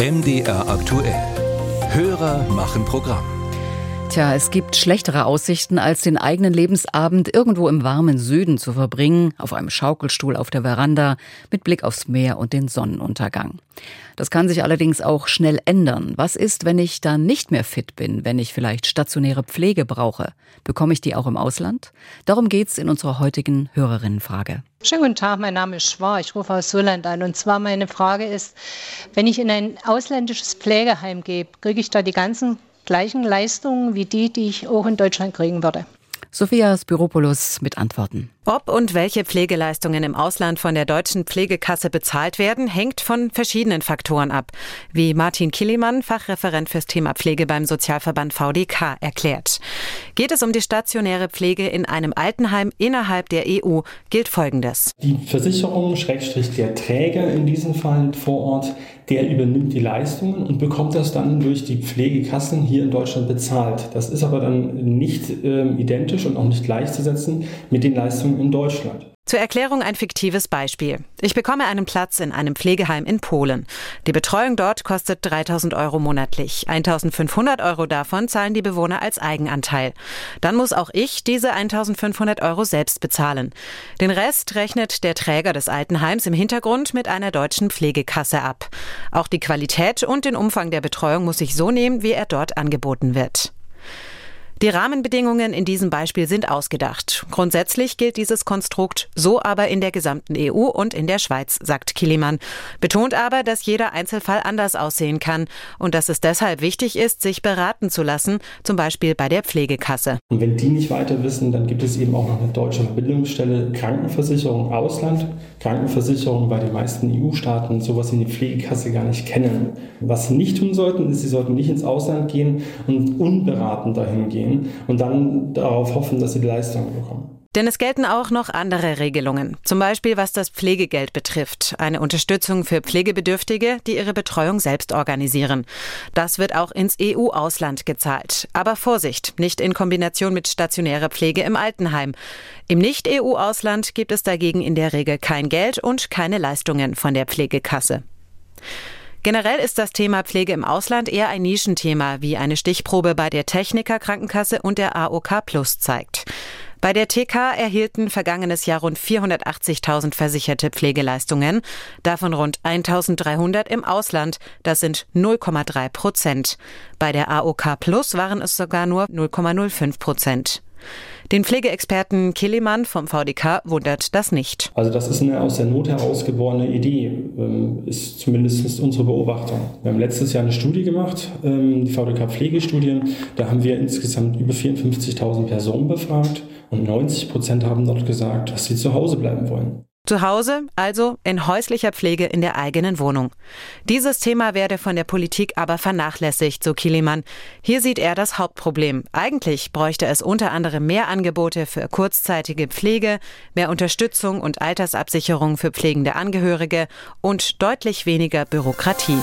MDR aktuell. Hörer machen Programm. Tja, es gibt schlechtere Aussichten, als den eigenen Lebensabend irgendwo im warmen Süden zu verbringen, auf einem Schaukelstuhl auf der Veranda, mit Blick aufs Meer und den Sonnenuntergang. Das kann sich allerdings auch schnell ändern. Was ist, wenn ich dann nicht mehr fit bin, wenn ich vielleicht stationäre Pflege brauche? Bekomme ich die auch im Ausland? Darum geht's in unserer heutigen Hörerinnenfrage. Schönen guten Tag, mein Name ist Schwar, ich rufe aus Solland an. Und zwar meine Frage ist, wenn ich in ein ausländisches Pflegeheim gehe, kriege ich da die ganzen gleichen Leistungen wie die, die ich auch in Deutschland kriegen würde. Sophia Spiropoulos mit Antworten. Ob und welche Pflegeleistungen im Ausland von der deutschen Pflegekasse bezahlt werden, hängt von verschiedenen Faktoren ab, wie Martin Kilimann, Fachreferent fürs Thema Pflege beim Sozialverband VDK, erklärt. Geht es um die stationäre Pflege in einem Altenheim innerhalb der EU, gilt Folgendes. Die Versicherung, Schrägstrich der Träger in diesem Fall vor Ort, der übernimmt die Leistungen und bekommt das dann durch die Pflegekassen hier in Deutschland bezahlt. Das ist aber dann nicht äh, identisch und auch nicht gleichzusetzen mit den Leistungen in Deutschland. Zur Erklärung ein fiktives Beispiel. Ich bekomme einen Platz in einem Pflegeheim in Polen. Die Betreuung dort kostet 3000 Euro monatlich. 1500 Euro davon zahlen die Bewohner als Eigenanteil. Dann muss auch ich diese 1500 Euro selbst bezahlen. Den Rest rechnet der Träger des Altenheims im Hintergrund mit einer deutschen Pflegekasse ab. Auch die Qualität und den Umfang der Betreuung muss ich so nehmen, wie er dort angeboten wird. Die Rahmenbedingungen in diesem Beispiel sind ausgedacht. Grundsätzlich gilt dieses Konstrukt, so aber in der gesamten EU und in der Schweiz, sagt Kilimann. Betont aber, dass jeder Einzelfall anders aussehen kann und dass es deshalb wichtig ist, sich beraten zu lassen, zum Beispiel bei der Pflegekasse. Und wenn die nicht weiter wissen, dann gibt es eben auch noch eine deutsche Verbindungsstelle Krankenversicherung Ausland. Krankenversicherung bei den meisten EU-Staaten sowas wie eine Pflegekasse gar nicht kennen. Was sie nicht tun sollten, ist, sie sollten nicht ins Ausland gehen und unberaten dahin gehen gehen und dann darauf hoffen, dass sie die Leistung bekommen. Denn es gelten auch noch andere Regelungen, zum Beispiel was das Pflegegeld betrifft, eine Unterstützung für Pflegebedürftige, die ihre Betreuung selbst organisieren. Das wird auch ins EU-Ausland gezahlt. Aber Vorsicht, nicht in Kombination mit stationärer Pflege im Altenheim. Im Nicht-EU-Ausland gibt es dagegen in der Regel kein Geld und keine Leistungen von der Pflegekasse. Generell ist das Thema Pflege im Ausland eher ein Nischenthema, wie eine Stichprobe bei der Techniker Krankenkasse und der AOK Plus zeigt. Bei der TK erhielten vergangenes Jahr rund 480.000 versicherte Pflegeleistungen, davon rund 1.300 im Ausland, das sind 0,3 Prozent. Bei der AOK Plus waren es sogar nur 0,05 Prozent. Den Pflegeexperten Killemann vom VDK wundert das nicht. Also das ist eine aus der Not herausgeborene Idee, ähm, ist zumindest unsere Beobachtung. Wir haben letztes Jahr eine Studie gemacht, ähm, die VDK Pflegestudien. Da haben wir insgesamt über 54.000 Personen befragt und 90 Prozent haben dort gesagt, dass sie zu Hause bleiben wollen. Zu Hause, also in häuslicher Pflege in der eigenen Wohnung. Dieses Thema werde von der Politik aber vernachlässigt, so Kilimann. Hier sieht er das Hauptproblem. Eigentlich bräuchte es unter anderem mehr Angebote für kurzzeitige Pflege, mehr Unterstützung und Altersabsicherung für pflegende Angehörige und deutlich weniger Bürokratie.